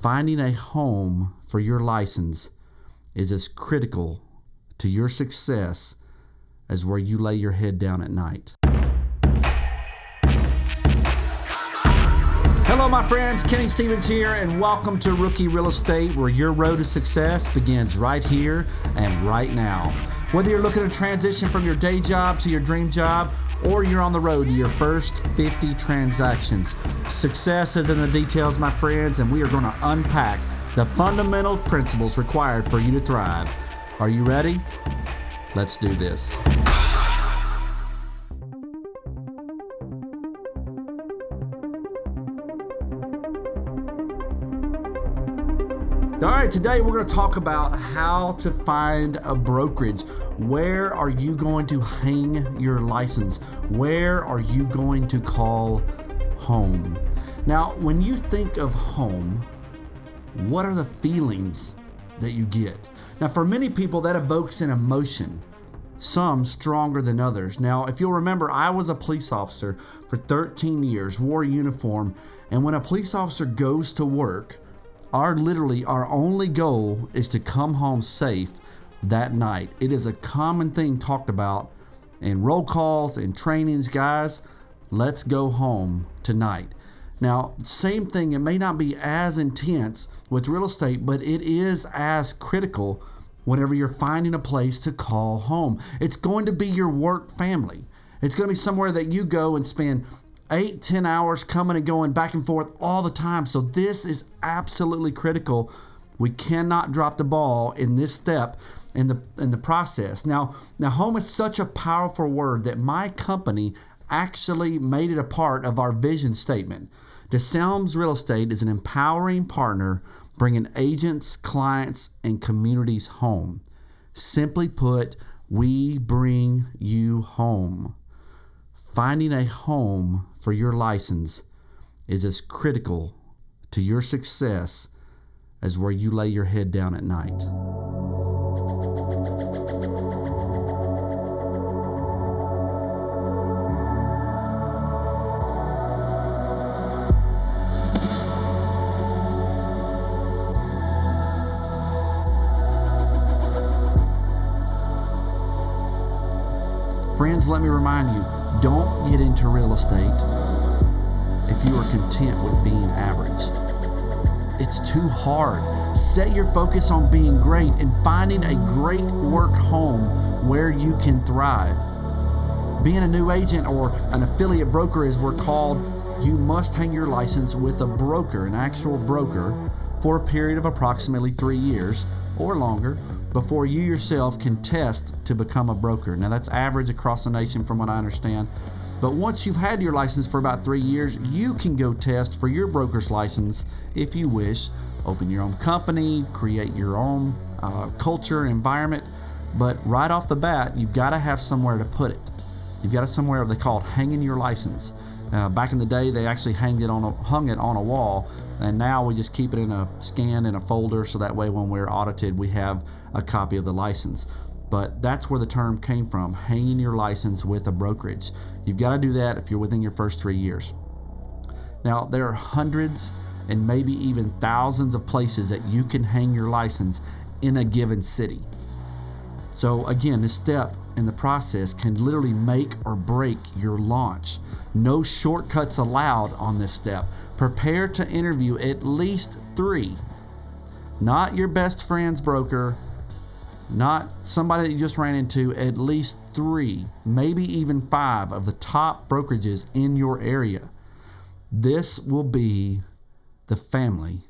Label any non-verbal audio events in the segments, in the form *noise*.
Finding a home for your license is as critical to your success as where you lay your head down at night. Hello, my friends. Kenny Stevens here, and welcome to Rookie Real Estate, where your road to success begins right here and right now. Whether you're looking to transition from your day job to your dream job, or you're on the road to your first 50 transactions, success is in the details, my friends, and we are going to unpack the fundamental principles required for you to thrive. Are you ready? Let's do this. All right, today we're going to talk about how to find a brokerage. Where are you going to hang your license? Where are you going to call home? Now, when you think of home, what are the feelings that you get? Now, for many people, that evokes an emotion, some stronger than others. Now, if you'll remember, I was a police officer for 13 years, wore a uniform, and when a police officer goes to work, our literally our only goal is to come home safe that night. It is a common thing talked about in roll calls and trainings, guys. Let's go home tonight. Now, same thing, it may not be as intense with real estate, but it is as critical whenever you're finding a place to call home. It's going to be your work family. It's going to be somewhere that you go and spend eight, 10 hours coming and going back and forth all the time. So this is absolutely critical. We cannot drop the ball in this step in the in the process. Now, now home is such a powerful word that my company actually made it a part of our vision statement. DeSelms Real Estate is an empowering partner bringing agents, clients, and communities home. Simply put, we bring you home. Finding a home for your license is as critical to your success as where you lay your head down at night. Friends, let me remind you don't get into real estate if you are content with being average. It's too hard. Set your focus on being great and finding a great work home where you can thrive. Being a new agent or an affiliate broker, as we're called, you must hang your license with a broker, an actual broker, for a period of approximately three years or longer before you yourself can test to become a broker. Now, that's average across the nation from what I understand. But once you've had your license for about three years, you can go test for your broker's license if you wish. Open your own company, create your own uh, culture, environment. But right off the bat, you've got to have somewhere to put it. You've got to somewhere they call it hanging your license. Uh, back in the day, they actually hanged it on a, hung it on a wall, and now we just keep it in a scan in a folder so that way when we're audited, we have a copy of the license. But that's where the term came from hanging your license with a brokerage. You've got to do that if you're within your first three years. Now, there are hundreds and maybe even thousands of places that you can hang your license in a given city. So, again, this step in the process can literally make or break your launch. No shortcuts allowed on this step. Prepare to interview at least three, not your best friend's broker, not somebody that you just ran into, at least three, maybe even five of the top brokerages in your area. This will be the family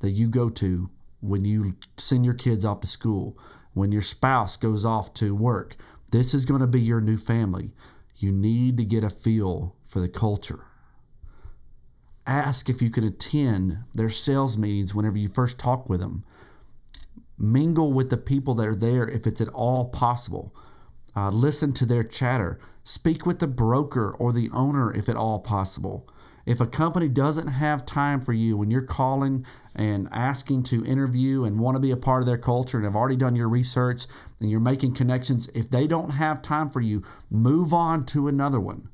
that you go to when you send your kids off to school, when your spouse goes off to work. This is going to be your new family. You need to get a feel for the culture. Ask if you can attend their sales meetings whenever you first talk with them mingle with the people that are there if it's at all possible. Uh, listen to their chatter. Speak with the broker or the owner if at all possible. If a company doesn't have time for you when you're calling and asking to interview and want to be a part of their culture and have already done your research and you're making connections, if they don't have time for you, move on to another one,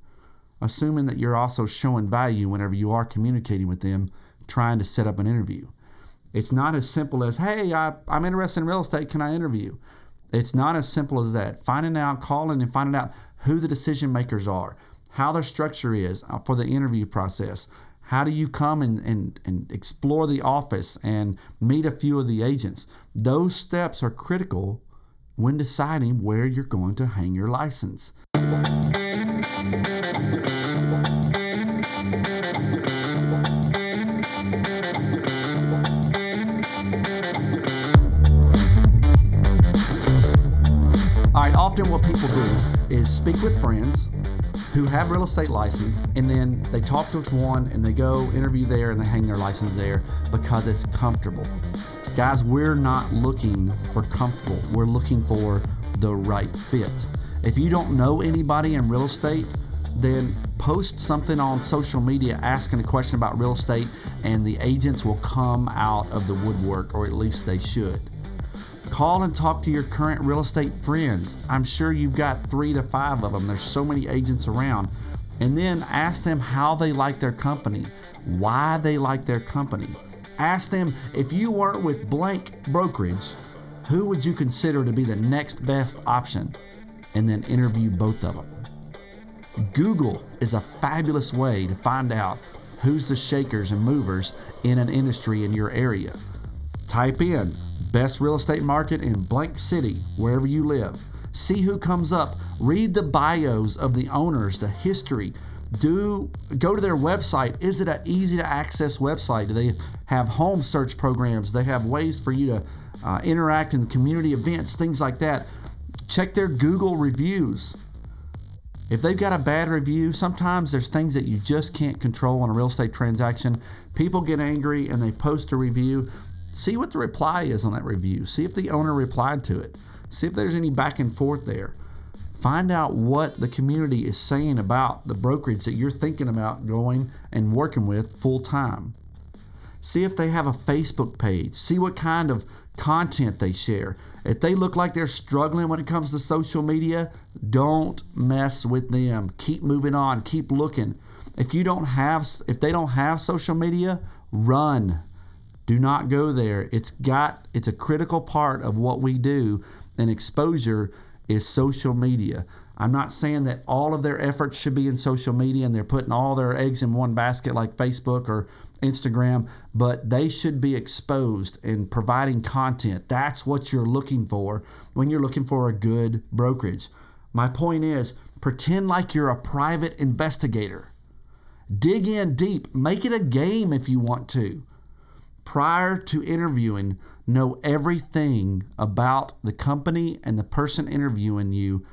assuming that you're also showing value whenever you are communicating with them, trying to set up an interview It's not as simple as, hey, I, I'm interested in real estate. Can I interview? It's not as simple as that. Finding out, calling, and finding out who the decision makers are, how their structure is uh, for the interview process. How do you come and, and, and explore the office and meet a few of the agents? Those steps are critical when deciding where you're going to hang your license. Right, often what people do is speak with friends who have real estate license and then they talk to one and they go interview there and they hang their license there because it's comfortable. Guys, we're not looking for comfortable. We're looking for the right fit. If you don't know anybody in real estate, then post something on social media asking a question about real estate and the agents will come out of the woodwork or at least they should. Call and talk to your current real estate friends. I'm sure you've got three to five of them. There's so many agents around. And then ask them how they like their company, why they like their company. Ask them if you weren't with blank brokerage, who would you consider to be the next best option? And then interview both of them. Google is a fabulous way to find out who's the shakers and movers in an industry in your area. Type in best real estate market in blank city, wherever you live. See who comes up. Read the bios of the owners, the history. Do go to their website. Is it an easy to access website? Do they have home search programs? Do they have ways for you to uh, interact in community events, things like that. Check their Google reviews. If they've got a bad review, sometimes there's things that you just can't control on a real estate transaction. People get angry and they post a review. See what the reply is on that review. See if the owner replied to it. See if there's any back and forth there. Find out what the community is saying about the brokerage that you're thinking about going and working with full time. See if they have a Facebook page. See what kind of content they share. If they look like they're struggling when it comes to social media, don't mess with them. Keep moving on. Keep looking. If you don't have if they don't have social media, run. Do not go there. It's got it's a critical part of what we do and exposure is social media. I'm not saying that all of their efforts should be in social media and they're putting all their eggs in one basket like Facebook or Instagram, but they should be exposed and providing content. That's what you're looking for when you're looking for a good brokerage. My point is pretend like you're a private investigator. Dig in deep, make it a game if you want to prior to interviewing, know everything about the company and the person interviewing you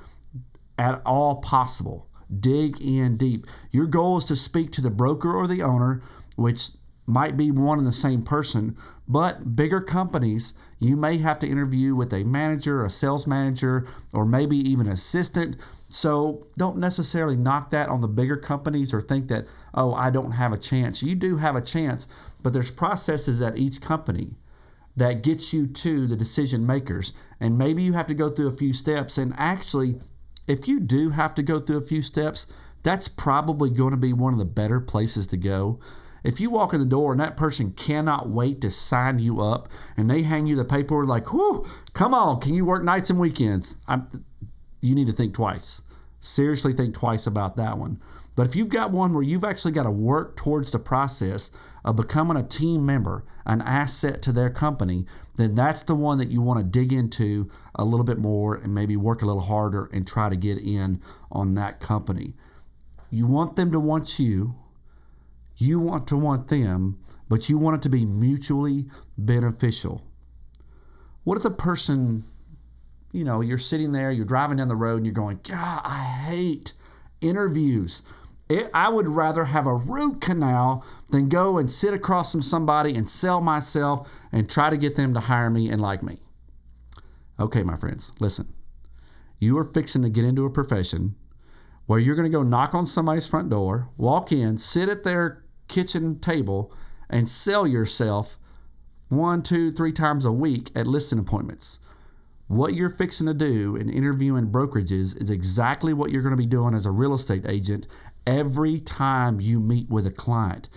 at all possible. Dig in deep. Your goal is to speak to the broker or the owner, which might be one and the same person, but bigger companies, you may have to interview with a manager, a sales manager, or maybe even assistant. So don't necessarily knock that on the bigger companies or think that, oh, I don't have a chance. You do have a chance, but there's processes at each company that gets you to the decision makers. And maybe you have to go through a few steps. And actually, if you do have to go through a few steps, that's probably going to be one of the better places to go. If you walk in the door and that person cannot wait to sign you up and they hang you the paperwork like, whoo, come on, can you work nights and weekends? I'm, you need to think twice. Seriously, think twice about that one. But if you've got one where you've actually got to work towards the process of becoming a team member, an asset to their company, then that's the one that you want to dig into a little bit more and maybe work a little harder and try to get in on that company. You want them to want you, you want to want them, but you want it to be mutually beneficial. What if the person, you know, you're sitting there, you're driving down the road and you're going, God, I hate interviews. It, I would rather have a root canal than go and sit across from somebody and sell myself and try to get them to hire me and like me. Okay, my friends, listen. You are fixing to get into a profession where you're going to go knock on somebody's front door, walk in, sit at their kitchen table, and sell yourself one, two, three times a week at listing appointments. What you're fixing to do in interviewing brokerages is exactly what you're going to be doing as a real estate agent every time you meet with a client.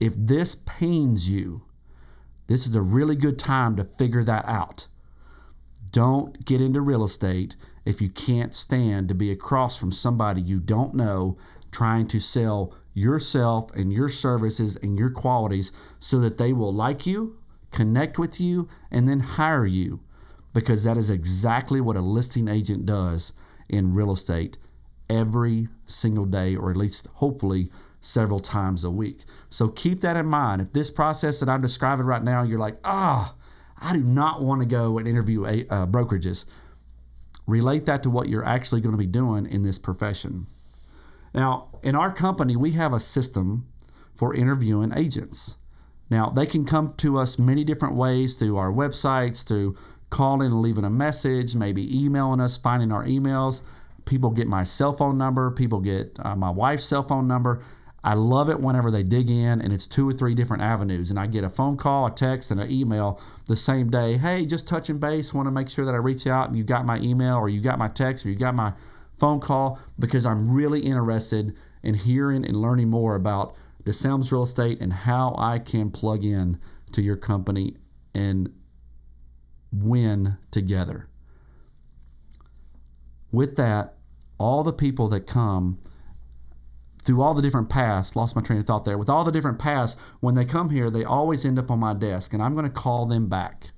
If this pains you, This is a really good time to figure that out. Don't get into real estate if you can't stand to be across from somebody you don't know trying to sell yourself and your services and your qualities so that they will like you, connect with you, and then hire you because that is exactly what a listing agent does in real estate every single day, or at least hopefully several times a week. So keep that in mind. If this process that I'm describing right now, you're like, ah, oh, I do not want to go and interview a, uh, brokerages, relate that to what you're actually going to be doing in this profession. Now, in our company, we have a system for interviewing agents. Now, they can come to us many different ways through our websites, through calling and leaving a message, maybe emailing us, finding our emails. People get my cell phone number, people get uh, my wife's cell phone number. I love it whenever they dig in and it's two or three different avenues. And I get a phone call, a text, and an email the same day. Hey, just touching base. Want to make sure that I reach out and you got my email or you got my text or you got my phone call because I'm really interested in hearing and learning more about DeSelms Real Estate and how I can plug in to your company and win together. With that, all the people that come through all the different paths, lost my train of thought there, with all the different paths, when they come here, they always end up on my desk, and I'm going to call them back.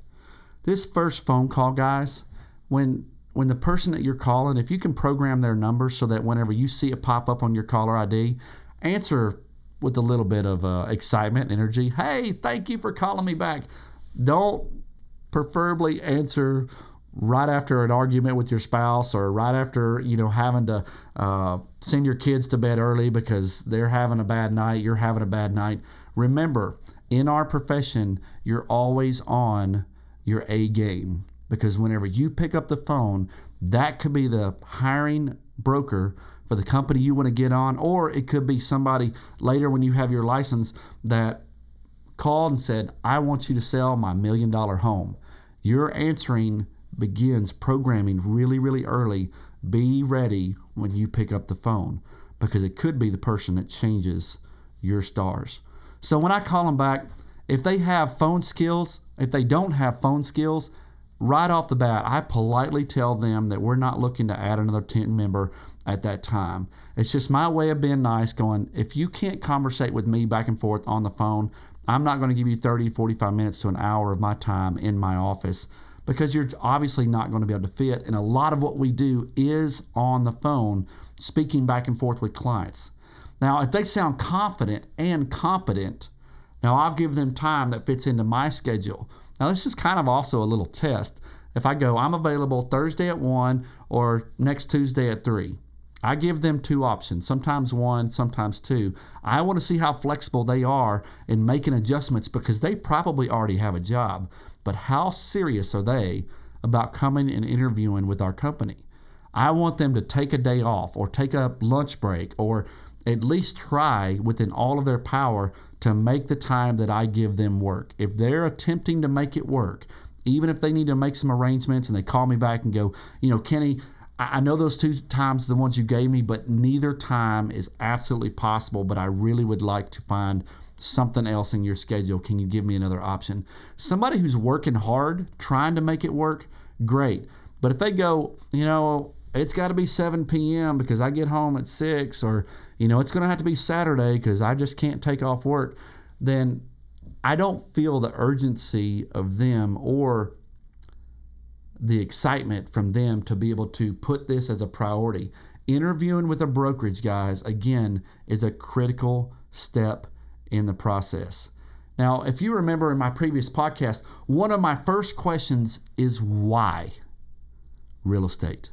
This first phone call, guys, when when the person that you're calling, if you can program their number so that whenever you see it pop up on your caller ID, answer with a little bit of uh, excitement, and energy. Hey, thank you for calling me back. Don't preferably answer right after an argument with your spouse or right after you know having to uh, send your kids to bed early because they're having a bad night you're having a bad night. Remember in our profession you're always on your a game because whenever you pick up the phone that could be the hiring broker for the company you want to get on or it could be somebody later when you have your license that called and said i want you to sell my million dollar home. You're answering begins programming really, really early. Be ready when you pick up the phone because it could be the person that changes your stars. So when I call them back, if they have phone skills, if they don't have phone skills, right off the bat, I politely tell them that we're not looking to add another team member at that time. It's just my way of being nice, going, if you can't conversate with me back and forth on the phone, I'm not going to give you 30, 45 minutes to an hour of my time in my office because you're obviously not going to be able to fit. And a lot of what we do is on the phone, speaking back and forth with clients. Now, if they sound confident and competent, now I'll give them time that fits into my schedule. Now, this is kind of also a little test. If I go, I'm available Thursday at 1 or next Tuesday at 3. I give them two options, sometimes one, sometimes two. I want to see how flexible they are in making adjustments because they probably already have a job. But how serious are they about coming and interviewing with our company? I want them to take a day off or take a lunch break or at least try within all of their power to make the time that I give them work. If they're attempting to make it work, even if they need to make some arrangements and they call me back and go, you know, Kenny, I know those two times the ones you gave me, but neither time is absolutely possible. But I really would like to find something else in your schedule. Can you give me another option? Somebody who's working hard, trying to make it work, great. But if they go, you know, it's got to be 7 p.m. because I get home at 6, or, you know, it's going to have to be Saturday because I just can't take off work, then I don't feel the urgency of them or the excitement from them to be able to put this as a priority. Interviewing with a brokerage, guys, again, is a critical step in the process. Now, if you remember in my previous podcast, one of my first questions is why real estate?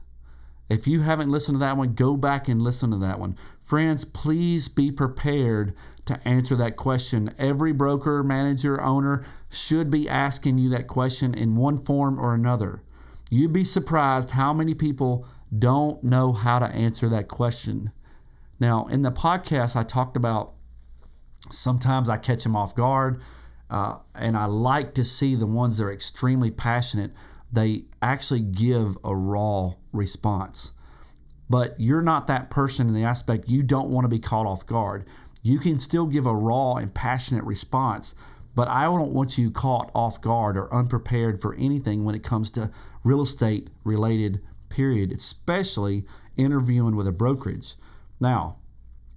If you haven't listened to that one, go back and listen to that one. Friends, please be prepared to answer that question. Every broker, manager, owner should be asking you that question in one form or another. You'd be surprised how many people don't know how to answer that question. Now, in the podcast, I talked about sometimes I catch them off guard, uh, and I like to see the ones that are extremely passionate. They actually give a raw response. But you're not that person in the aspect you don't want to be caught off guard. You can still give a raw and passionate response, but I don't want you caught off guard or unprepared for anything when it comes to real estate related period, especially interviewing with a brokerage. Now,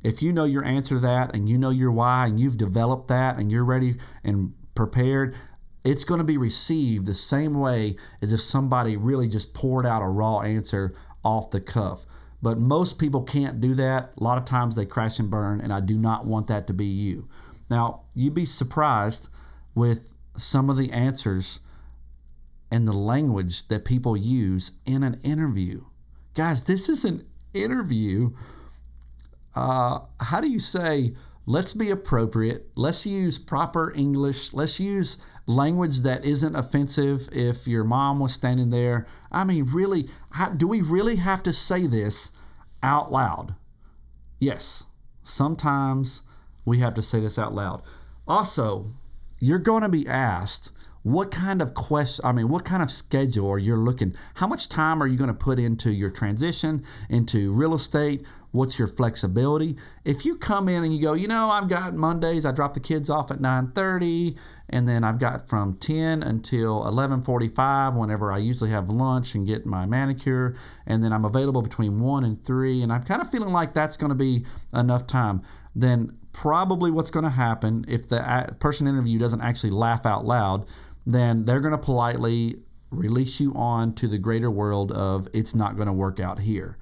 if you know your answer to that and you know your why and you've developed that and you're ready and prepared, it's going to be received the same way as if somebody really just poured out a raw answer off the cuff. But most people can't do that. A lot of times they crash and burn, and I do not want that to be you. Now, you'd be surprised with some of the answers and the language that people use in an interview. Guys, this is an interview. Uh, how do you say, let's be appropriate, let's use proper English, let's use language that isn't offensive if your mom was standing there. I mean, really, how, do we really have to say this out loud? Yes, sometimes we have to say this out loud. Also, you're going to be asked what kind of question i mean what kind of schedule are you looking how much time are you going to put into your transition into real estate? What's your flexibility? If you come in and you go you know i've got mondays i drop the kids off at 9.30 and then i've got from 10 until 11.45 whenever i usually have lunch and get my manicure and then i'm available between 1 and 3 and i'm kind of feeling like that's going to be enough time then probably what's going to happen if the person interview doesn't actually laugh out loud then they're going to politely release you on to the greater world of it's not going to work out here.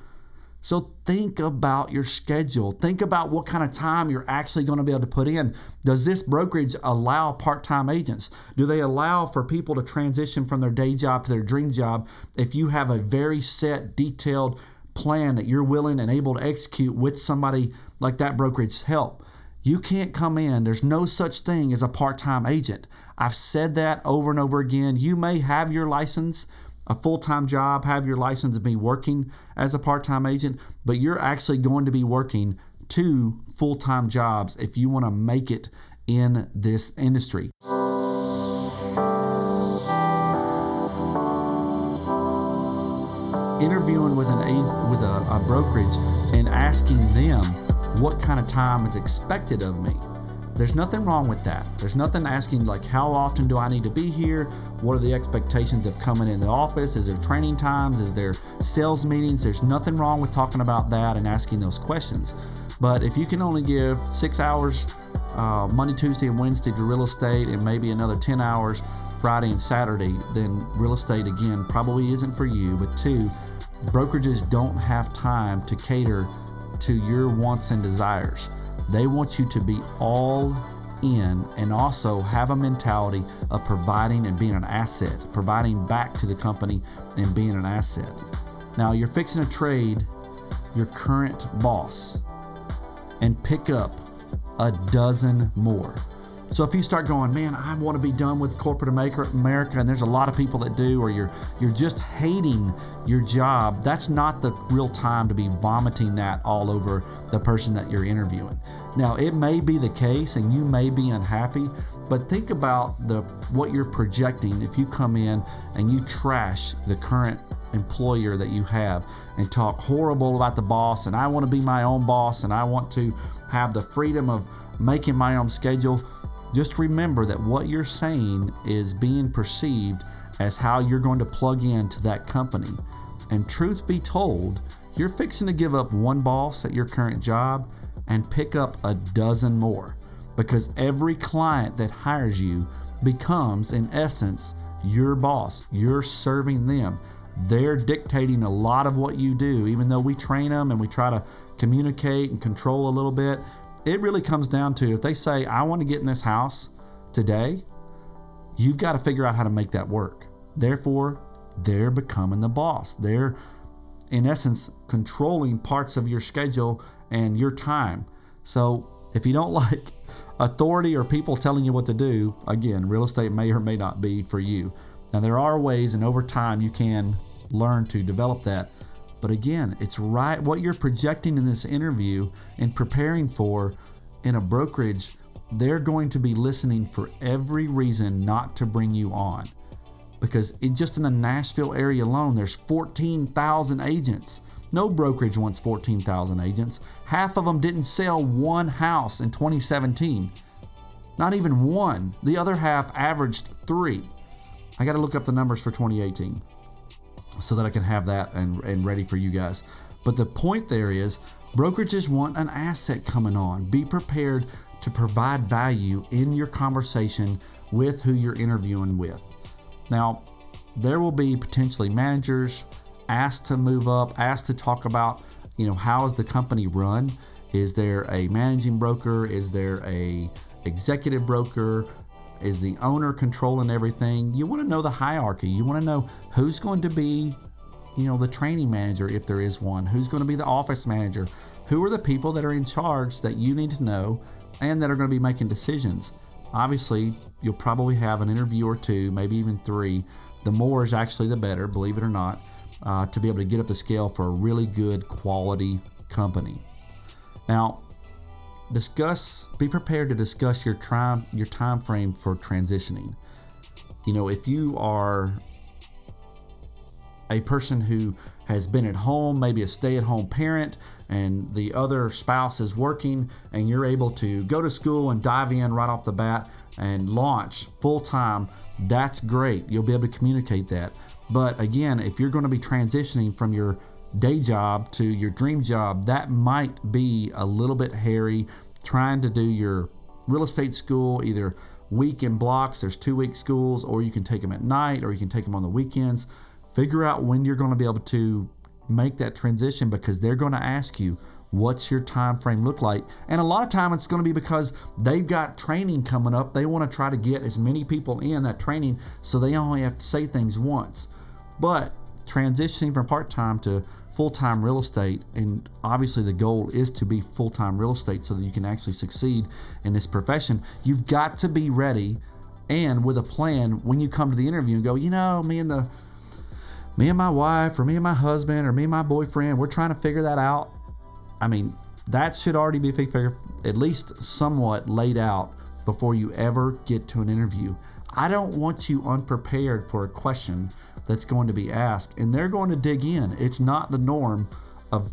So think about your schedule. Think about what kind of time you're actually going to be able to put in. Does this brokerage allow part time agents? Do they allow for people to transition from their day job to their dream job if you have a very set, detailed plan that you're willing and able to execute with somebody like that brokerage help? You can't come in. There's no such thing as a part time agent. I've said that over and over again. You may have your license, a full time job, have your license and be working as a part time agent, but you're actually going to be working two full time jobs if you want to make it in this industry. Interviewing with an agent, with a, a brokerage and asking them what kind of time is expected of me there's nothing wrong with that. There's nothing asking, like, how often do I need to be here? What are the expectations of coming in the office? Is there training times? Is there sales meetings? There's nothing wrong with talking about that and asking those questions. But if you can only give six hours uh, Monday, Tuesday, and Wednesday to real estate and maybe another 10 hours Friday and Saturday, then real estate again probably isn't for you. But two, brokerages don't have time to cater to your wants and desires. They want you to be all in and also have a mentality of providing and being an asset, providing back to the company and being an asset. Now, you're fixing to trade your current boss and pick up a dozen more. So if you start going, man, I want to be done with corporate America, and there's a lot of people that do, or you're you're just hating your job, that's not the real time to be vomiting that all over the person that you're interviewing. Now, it may be the case, and you may be unhappy, but think about the what you're projecting if you come in and you trash the current employer that you have and talk horrible about the boss and I want to be my own boss and I want to have the freedom of making my own schedule just remember that what you're saying is being perceived as how you're going to plug into that company. And truth be told, you're fixing to give up one boss at your current job and pick up a dozen more because every client that hires you becomes, in essence, your boss. You're serving them. They're dictating a lot of what you do, even though we train them and we try to communicate and control a little bit it really comes down to if they say, I want to get in this house today, you've got to figure out how to make that work. Therefore, they're becoming the boss. They're, in essence, controlling parts of your schedule and your time. So if you don't *laughs* like authority or people telling you what to do, again, real estate may or may not be for you. Now, there are ways, and over time, you can learn to develop that. But again, it's right what you're projecting in this interview and preparing for in a brokerage. They're going to be listening for every reason not to bring you on. Because in, just in the Nashville area alone, there's 14,000 agents. No brokerage wants 14,000 agents. Half of them didn't sell one house in 2017. Not even one. The other half averaged three. I got to look up the numbers for 2018 so that I can have that and, and ready for you guys. But the point there is brokerages want an asset coming on. Be prepared to provide value in your conversation with who you're interviewing with. Now, there will be potentially managers asked to move up, asked to talk about, you know, how is the company run? Is there a managing broker? Is there a executive broker? Is the owner controlling everything? You want to know the hierarchy. You want to know who's going to be, you know, the training manager if there is one. Who's going to be the office manager? Who are the people that are in charge that you need to know and that are going to be making decisions? Obviously, you'll probably have an interview or two, maybe even three. The more is actually the better, believe it or not, uh, to be able to get up the scale for a really good quality company. Now, discuss be prepared to discuss your time your time frame for transitioning you know if you are a person who has been at home maybe a stay-at-home parent and the other spouse is working and you're able to go to school and dive in right off the bat and launch full-time that's great you'll be able to communicate that but again if you're going to be transitioning from your day job to your dream job, that might be a little bit hairy. Trying to do your real estate school either week in blocks, there's two week schools, or you can take them at night or you can take them on the weekends. Figure out when you're going to be able to make that transition because they're going to ask you what's your time frame look like? And a lot of time it's going to be because they've got training coming up. They want to try to get as many people in that training so they only have to say things once. But transitioning from part-time to full time real estate. And obviously, the goal is to be full time real estate so that you can actually succeed in this profession. You've got to be ready and with a plan when you come to the interview and go, you know, me and the me and my wife or me and my husband or me and my boyfriend, we're trying to figure that out. I mean, that should already be at least somewhat laid out before you ever get to an interview. I don't want you unprepared for a question that's going to be asked, and they're going to dig in. It's not the norm of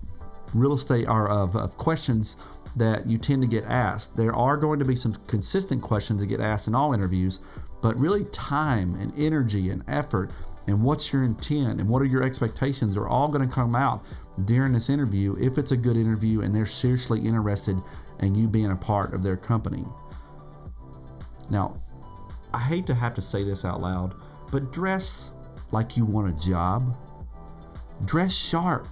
real estate or of, of questions that you tend to get asked. There are going to be some consistent questions that get asked in all interviews, but really time and energy and effort and what's your intent and what are your expectations are all going to come out during this interview if it's a good interview and they're seriously interested in you being a part of their company. Now, I hate to have to say this out loud, but dress like you want a job. Dress sharp.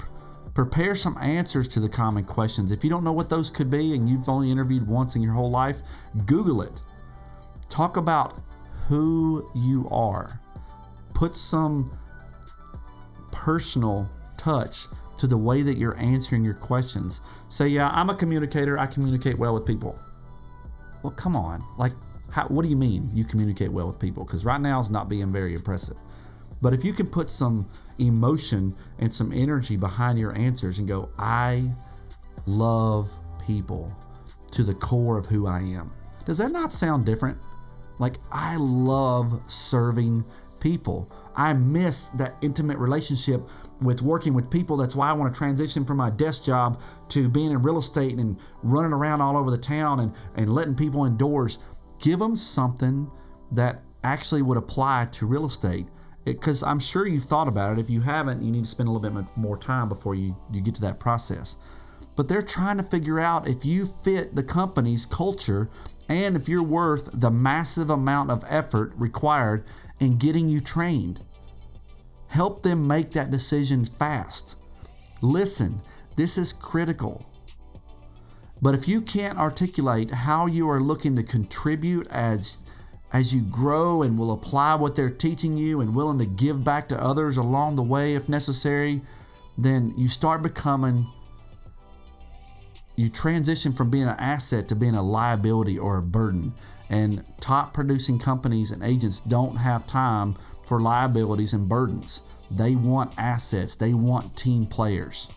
Prepare some answers to the common questions. If you don't know what those could be and you've only interviewed once in your whole life, Google it. Talk about who you are. Put some personal touch to the way that you're answering your questions. Say, yeah, I'm a communicator. I communicate well with people. Well, come on. Like, how, what do you mean you communicate well with people? Because right now it's not being very impressive. But if you can put some emotion and some energy behind your answers and go, I love people to the core of who I am. Does that not sound different? Like, I love serving people. I miss that intimate relationship with working with people. That's why I want to transition from my desk job to being in real estate and running around all over the town and, and letting people indoors. Give them something that actually would apply to real estate because I'm sure you've thought about it. If you haven't, you need to spend a little bit more time before you, you get to that process. But they're trying to figure out if you fit the company's culture and if you're worth the massive amount of effort required in getting you trained. Help them make that decision fast. Listen, this is critical. But if you can't articulate how you are looking to contribute as as you grow and will apply what they're teaching you and willing to give back to others along the way if necessary, then you start becoming, you transition from being an asset to being a liability or a burden. And top producing companies and agents don't have time for liabilities and burdens. They want assets, they want team players.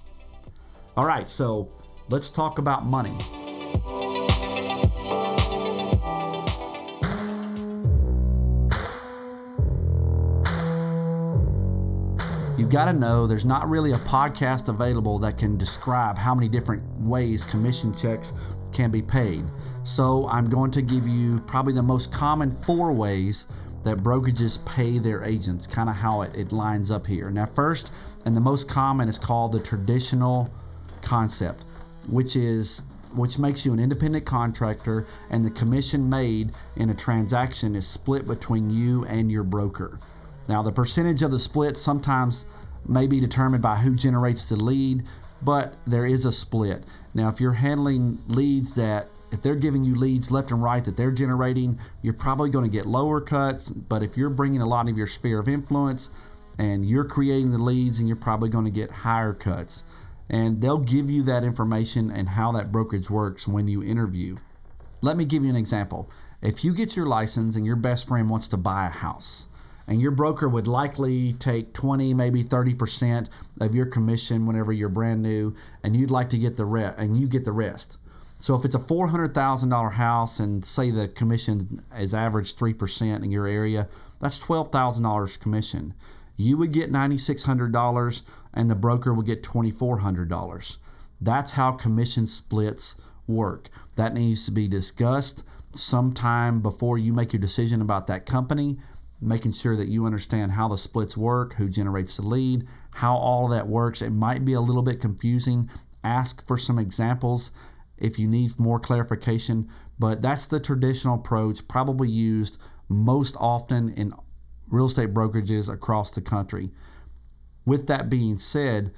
All right, so let's talk about money. Got to know there's not really a podcast available that can describe how many different ways commission checks can be paid. So I'm going to give you probably the most common four ways that brokerages pay their agents, kind of how it, it lines up here. Now, first, and the most common is called the traditional concept, which is which makes you an independent contractor and the commission made in a transaction is split between you and your broker. Now, the percentage of the split sometimes may be determined by who generates the lead, but there is a split. Now, if you're handling leads that if they're giving you leads left and right that they're generating, you're probably going to get lower cuts. But if you're bringing a lot of your sphere of influence and you're creating the leads, and you're probably going to get higher cuts. And they'll give you that information and how that brokerage works when you interview. Let me give you an example. If you get your license and your best friend wants to buy a house, and your broker would likely take 20 maybe 30% of your commission whenever you're brand new and you'd like to get the rest and you get the rest so if it's a $400,000 house and say the commission is average 3% in your area, that's $12,000 commission. You would get $9,600 and the broker would get $2,400. That's how commission splits work. That needs to be discussed sometime before you make your decision about that company, making sure that you understand how the splits work, who generates the lead, how all that works. It might be a little bit confusing. Ask for some examples if you need more clarification, but that's the traditional approach probably used most often in real estate brokerages across the country. With that being said,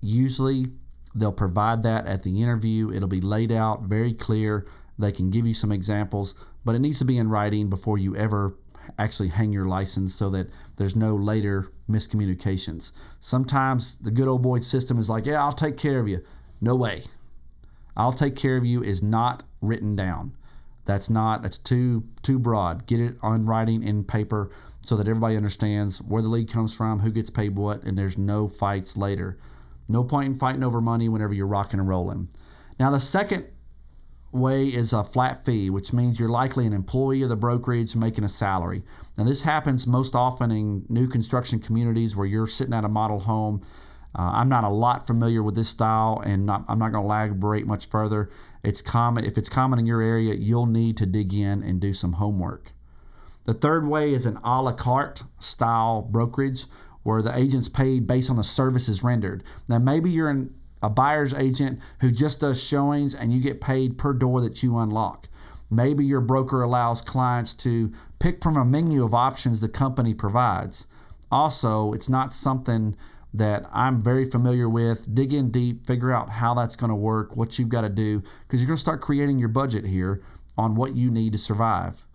usually they'll provide that at the interview. It'll be laid out very clear. They can give you some examples, but it needs to be in writing before you ever actually hang your license so that there's no later miscommunications. Sometimes the good old boy system is like, yeah, I'll take care of you. No way. I'll take care of you is not written down. That's not that's too too broad. Get it on writing in paper so that everybody understands where the lead comes from, who gets paid what, and there's no fights later. No point in fighting over money whenever you're rocking and rolling. Now the second way is a flat fee, which means you're likely an employee of the brokerage making a salary. Now this happens most often in new construction communities where you're sitting at a model home uh, I'm not a lot familiar with this style, and not, I'm not going to elaborate much further. It's common if it's common in your area, you'll need to dig in and do some homework. The third way is an a la carte style brokerage where the agent's paid based on the services rendered. Now, maybe you're an, a buyer's agent who just does showings and you get paid per door that you unlock. Maybe your broker allows clients to pick from a menu of options the company provides. Also, it's not something that I'm very familiar with. Dig in deep, figure out how that's going to work, what you've got to do, because you're going to start creating your budget here on what you need to survive.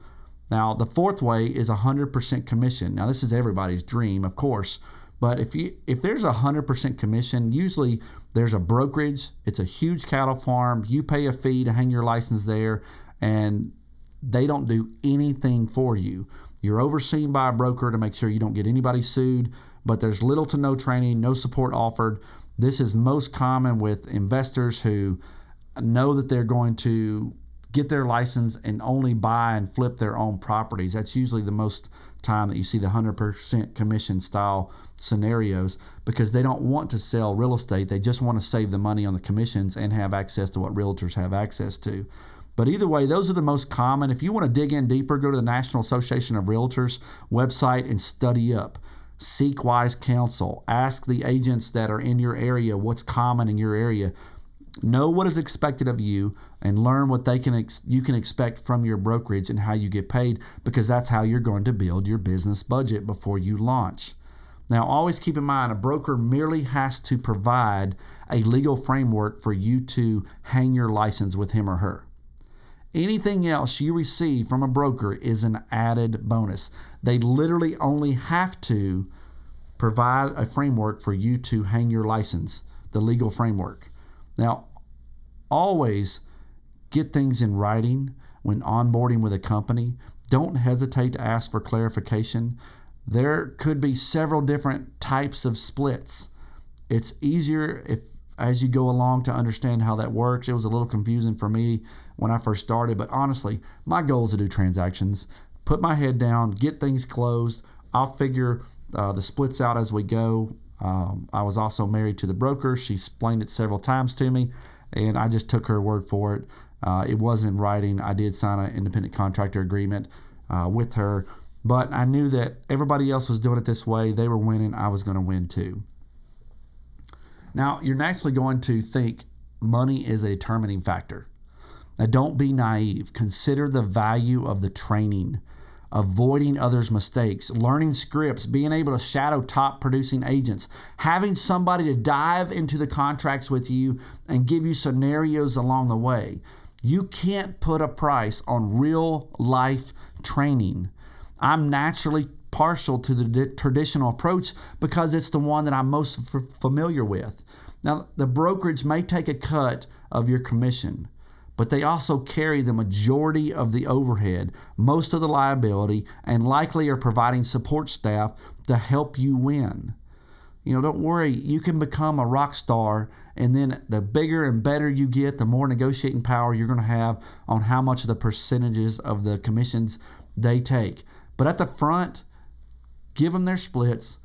Now, the fourth way is 100% commission. Now, this is everybody's dream, of course, but if you if there's 100% commission, usually there's a brokerage, it's a huge cattle farm, you pay a fee to hang your license there and they don't do anything for you. You're overseen by a broker to make sure you don't get anybody sued but there's little to no training, no support offered. This is most common with investors who know that they're going to get their license and only buy and flip their own properties. That's usually the most time that you see the 100% commission style scenarios because they don't want to sell real estate. They just want to save the money on the commissions and have access to what realtors have access to. But either way, those are the most common. If you want to dig in deeper, go to the National Association of Realtors website and study up. Seek wise counsel. Ask the agents that are in your area what's common in your area. Know what is expected of you and learn what they can ex- you can expect from your brokerage and how you get paid because that's how you're going to build your business budget before you launch. Now, always keep in mind a broker merely has to provide a legal framework for you to hang your license with him or her. Anything else you receive from a broker is an added bonus. They literally only have to provide a framework for you to hang your license, the legal framework. Now, always get things in writing when onboarding with a company. Don't hesitate to ask for clarification. There could be several different types of splits. It's easier if as you go along to understand how that works. It was a little confusing for me when I first started, but honestly, my goal is to do transactions, put my head down, get things closed. I'll figure uh, the splits out as we go. Um, I was also married to the broker. She explained it several times to me, and I just took her word for it. Uh, it was in writing. I did sign an independent contractor agreement uh, with her, but I knew that everybody else was doing it this way. They were winning. I was going to win too. Now, you're naturally going to think money is a determining factor. Now, don't be naive. Consider the value of the training, avoiding others' mistakes, learning scripts, being able to shadow top producing agents, having somebody to dive into the contracts with you and give you scenarios along the way. You can't put a price on real life training. I'm naturally partial to the traditional approach because it's the one that I'm most f- familiar with. Now, the brokerage may take a cut of your commission, but they also carry the majority of the overhead, most of the liability, and likely are providing support staff to help you win. You know, don't worry, you can become a rock star, and then the bigger and better you get, the more negotiating power you're going to have on how much of the percentages of the commissions they take. But at the front, give them their splits,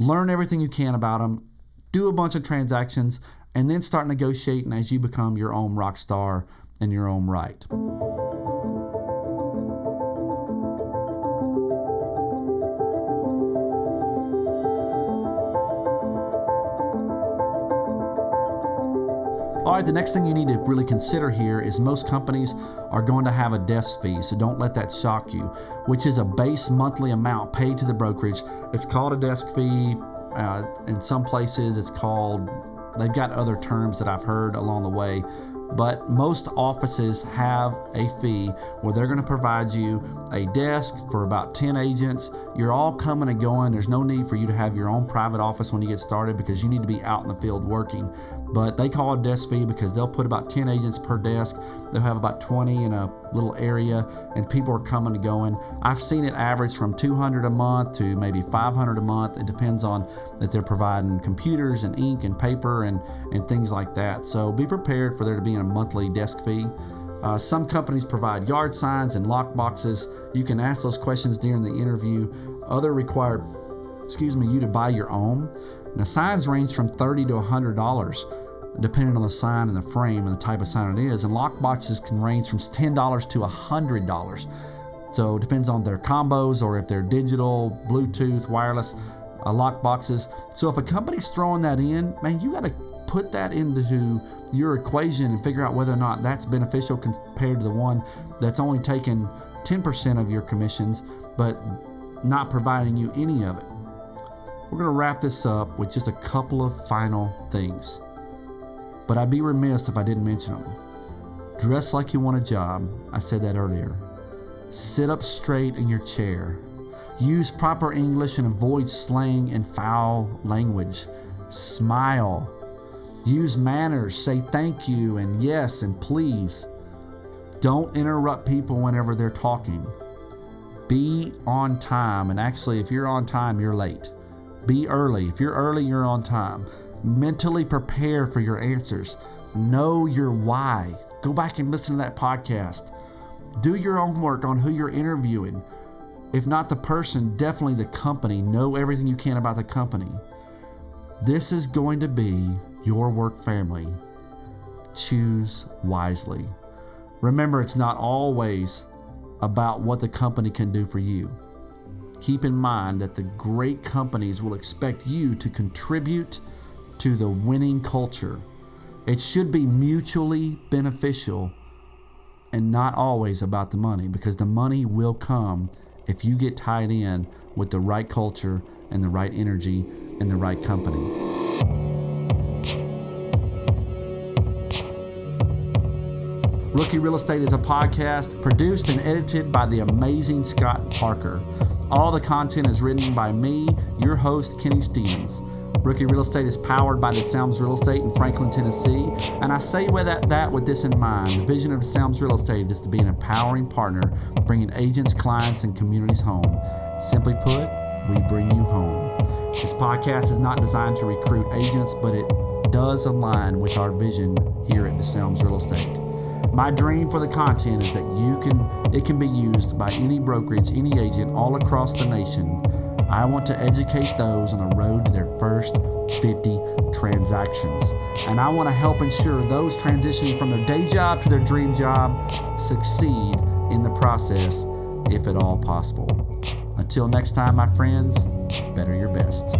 learn everything you can about them, do a bunch of transactions, and then start negotiating as you become your own rock star in your own right. All right, the next thing you need to really consider here is most companies are going to have a desk fee, so don't let that shock you, which is a base monthly amount paid to the brokerage. It's called a desk fee. Uh, in some places, it's called, they've got other terms that I've heard along the way, but most offices have a fee where they're going to provide you a desk for about 10 agents. You're all coming and going. There's no need for you to have your own private office when you get started because you need to be out in the field working. But they call it desk fee because they'll put about 10 agents per desk. They'll have about 20 in a little area, and people are coming and going. I've seen it average from 200 a month to maybe 500 a month. It depends on that they're providing computers and ink and paper and, and things like that. So be prepared for there to be a monthly desk fee. Uh, some companies provide yard signs and lock boxes. You can ask those questions during the interview. Other require, excuse me, you to buy your own. Now signs range from 30 to 100 dollars depending on the sign and the frame and the type of sign it is. And lock boxes can range from $10 to $100. So it depends on their combos or if they're digital, Bluetooth, wireless uh, lock boxes. So if a company's throwing that in, man, you got to put that into your equation and figure out whether or not that's beneficial compared to the one that's only taking 10% of your commissions but not providing you any of it. We're going to wrap this up with just a couple of final things but I'd be remiss if I didn't mention them. Dress like you want a job. I said that earlier. Sit up straight in your chair. Use proper English and avoid slang and foul language. Smile. Use manners. Say thank you and yes and please. Don't interrupt people whenever they're talking. Be on time. And actually, if you're on time, you're late. Be early. If you're early, you're on time. Mentally prepare for your answers. Know your why. Go back and listen to that podcast. Do your own work on who you're interviewing. If not the person, definitely the company. Know everything you can about the company. This is going to be your work family. Choose wisely. Remember, it's not always about what the company can do for you. Keep in mind that the great companies will expect you to contribute to the winning culture. It should be mutually beneficial and not always about the money because the money will come if you get tied in with the right culture and the right energy and the right company. Rookie Real Estate is a podcast produced and edited by the amazing Scott Parker. All the content is written by me, your host, Kenny Stevens. Rookie Real Estate is powered by DeSalms Real Estate in Franklin, Tennessee. And I say with that, that with this in mind. The vision of DeSalms Real Estate is to be an empowering partner, bringing agents, clients, and communities home. Simply put, we bring you home. This podcast is not designed to recruit agents, but it does align with our vision here at DeSalms Real Estate. My dream for the content is that you can it can be used by any brokerage, any agent all across the nation I want to educate those on the road to their first 50 transactions. And I want to help ensure those transitioning from their day job to their dream job succeed in the process, if at all possible. Until next time, my friends, better your best.